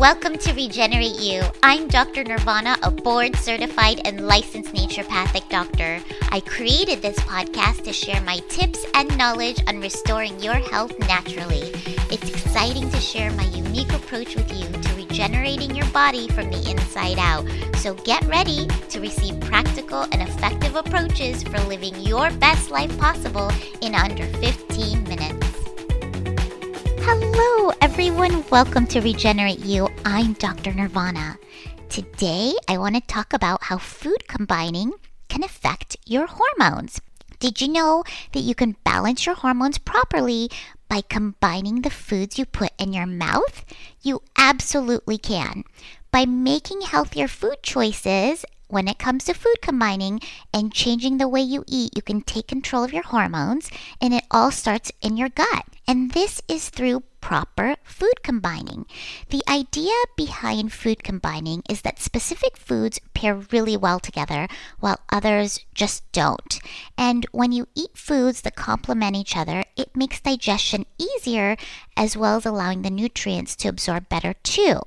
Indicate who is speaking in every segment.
Speaker 1: Welcome to Regenerate You. I'm Dr. Nirvana, a board certified and licensed naturopathic doctor. I created this podcast to share my tips and knowledge on restoring your health naturally. It's exciting to share my unique approach with you to regenerating your body from the inside out. So get ready to receive practical and effective approaches for living your best life possible in under 15 minutes. Hello, everyone. Welcome to Regenerate You. I'm Dr. Nirvana. Today, I want to talk about how food combining can affect your hormones. Did you know that you can balance your hormones properly by combining the foods you put in your mouth? You absolutely can. By making healthier food choices when it comes to food combining and changing the way you eat, you can take control of your hormones, and it all starts in your gut. And this is through proper food combining. The idea behind food combining is that specific foods pair really well together while others just don't. And when you eat foods that complement each other, it makes digestion easier as well as allowing the nutrients to absorb better too.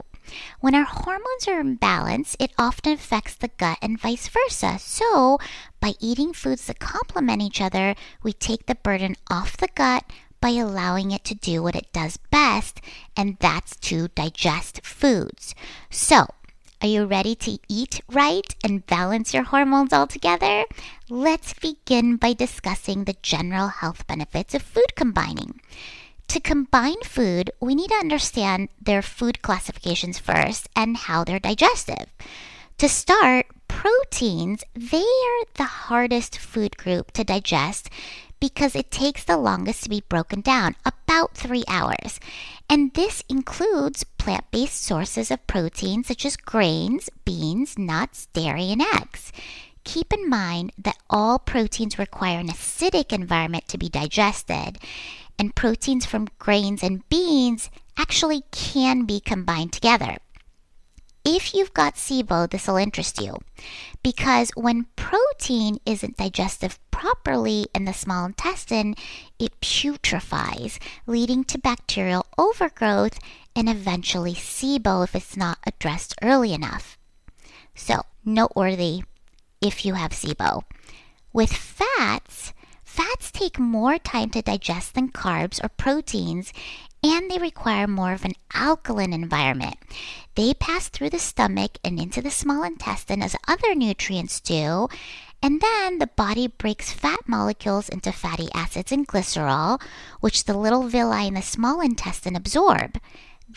Speaker 1: When our hormones are in balance, it often affects the gut and vice versa. So, by eating foods that complement each other, we take the burden off the gut by allowing it to do what it does best, and that's to digest foods. So, are you ready to eat right and balance your hormones all together? Let's begin by discussing the general health benefits of food combining. To combine food, we need to understand their food classifications first and how they're digestive. To start, proteins, they are the hardest food group to digest because it takes the longest to be broken down, about three hours. And this includes plant based sources of protein such as grains, beans, nuts, dairy, and eggs. Keep in mind that all proteins require an acidic environment to be digested and proteins from grains and beans actually can be combined together. If you've got SIBO, this will interest you because when protein isn't digested properly in the small intestine, it putrefies, leading to bacterial overgrowth and eventually SIBO if it's not addressed early enough. So, noteworthy if you have SIBO. With fats, Fats take more time to digest than carbs or proteins, and they require more of an alkaline environment. They pass through the stomach and into the small intestine as other nutrients do, and then the body breaks fat molecules into fatty acids and glycerol, which the little villi in the small intestine absorb.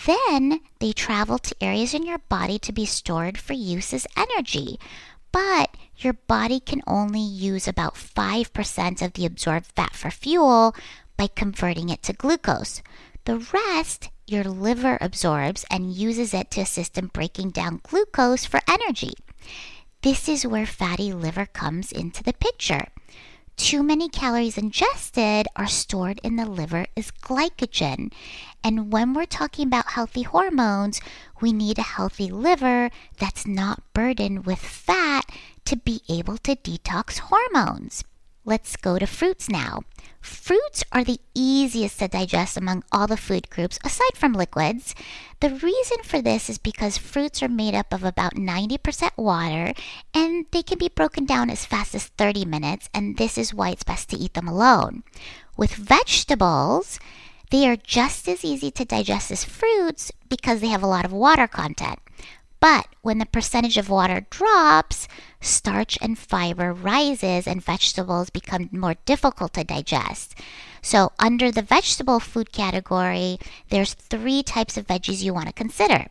Speaker 1: Then they travel to areas in your body to be stored for use as energy. But your body can only use about 5% of the absorbed fat for fuel by converting it to glucose. The rest your liver absorbs and uses it to assist in breaking down glucose for energy. This is where fatty liver comes into the picture. Too many calories ingested are stored in the liver as glycogen. And when we're talking about healthy hormones, we need a healthy liver that's not burdened with fat to be able to detox hormones. Let's go to fruits now. Fruits are the easiest to digest among all the food groups, aside from liquids. The reason for this is because fruits are made up of about 90% water and they can be broken down as fast as 30 minutes, and this is why it's best to eat them alone. With vegetables, they are just as easy to digest as fruits because they have a lot of water content. But when the percentage of water drops, starch and fiber rises and vegetables become more difficult to digest. So, under the vegetable food category, there's three types of veggies you want to consider.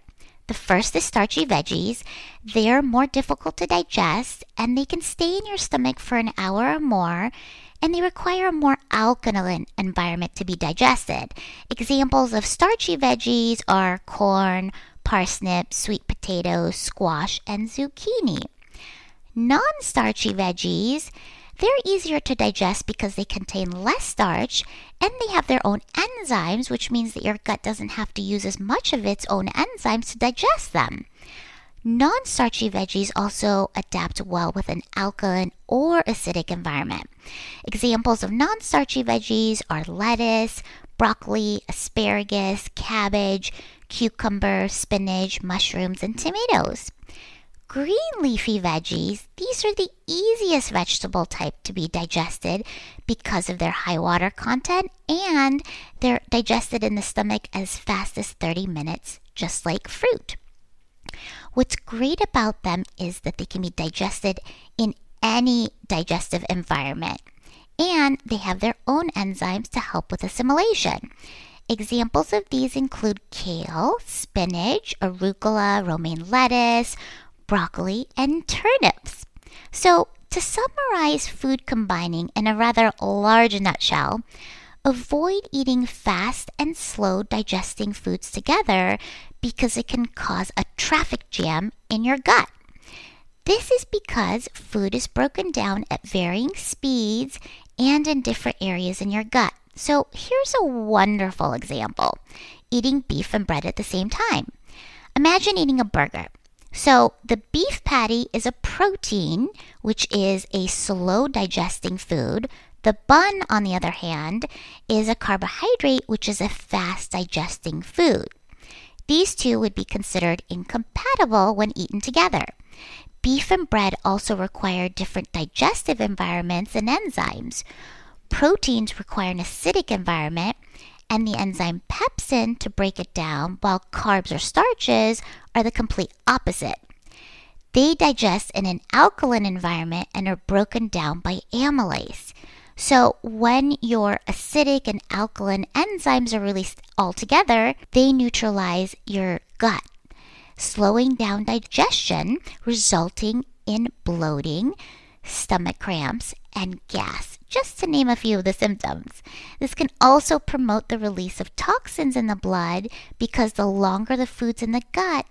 Speaker 1: The first is starchy veggies. They're more difficult to digest and they can stay in your stomach for an hour or more and they require a more alkaline environment to be digested. Examples of starchy veggies are corn, parsnip, sweet potato, squash, and zucchini. Non starchy veggies, they're easier to digest because they contain less starch and they have their own enzymes, which means that your gut doesn't have to use as much of its own enzymes to digest them. Non starchy veggies also adapt well with an alkaline or acidic environment. Examples of non starchy veggies are lettuce, broccoli, asparagus, cabbage, cucumber, spinach, mushrooms, and tomatoes. Green leafy veggies, these are the easiest vegetable type to be digested because of their high water content and they're digested in the stomach as fast as 30 minutes, just like fruit. What's great about them is that they can be digested in any digestive environment and they have their own enzymes to help with assimilation. Examples of these include kale, spinach, arugula, romaine lettuce, broccoli, and turnips. So, to summarize food combining in a rather large nutshell, avoid eating fast and slow digesting foods together because it can cause a traffic jam in your gut. This is because food is broken down at varying speeds and in different areas in your gut. So here's a wonderful example eating beef and bread at the same time. Imagine eating a burger. So the beef patty is a protein, which is a slow digesting food. The bun, on the other hand, is a carbohydrate, which is a fast digesting food. These two would be considered incompatible when eaten together. Beef and bread also require different digestive environments and enzymes. Proteins require an acidic environment and the enzyme pepsin to break it down, while carbs or starches are the complete opposite. They digest in an alkaline environment and are broken down by amylase. So, when your acidic and alkaline enzymes are released all together, they neutralize your gut slowing down digestion, resulting in bloating, stomach cramps, and gas, just to name a few of the symptoms. This can also promote the release of toxins in the blood because the longer the food's in the gut,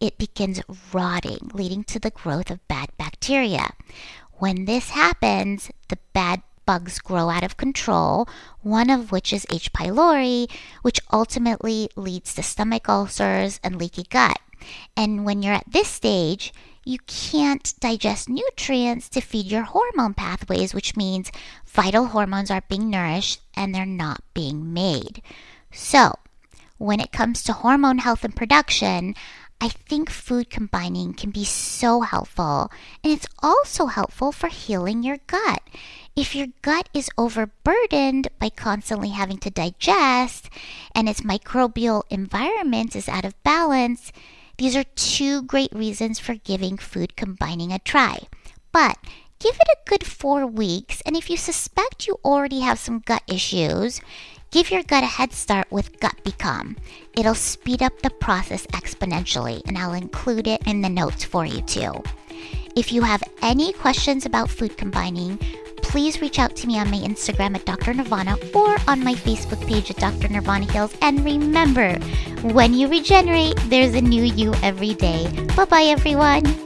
Speaker 1: it begins rotting, leading to the growth of bad bacteria. When this happens, the bad bugs grow out of control, one of which is H. pylori, which ultimately leads to stomach ulcers and leaky gut. And when you're at this stage, you can't digest nutrients to feed your hormone pathways, which means vital hormones are being nourished and they're not being made. So, when it comes to hormone health and production, I think food combining can be so helpful, and it's also helpful for healing your gut. If your gut is overburdened by constantly having to digest and its microbial environment is out of balance, these are two great reasons for giving food combining a try. But give it a good four weeks, and if you suspect you already have some gut issues, give your gut a head start with Gut Become. It'll speed up the process exponentially, and I'll include it in the notes for you too. If you have any questions about food combining, please reach out to me on my Instagram at Dr. Nirvana or on my Facebook page at Dr. Nirvana Hills. And remember, when you regenerate, there's a new you every day. Bye bye, everyone.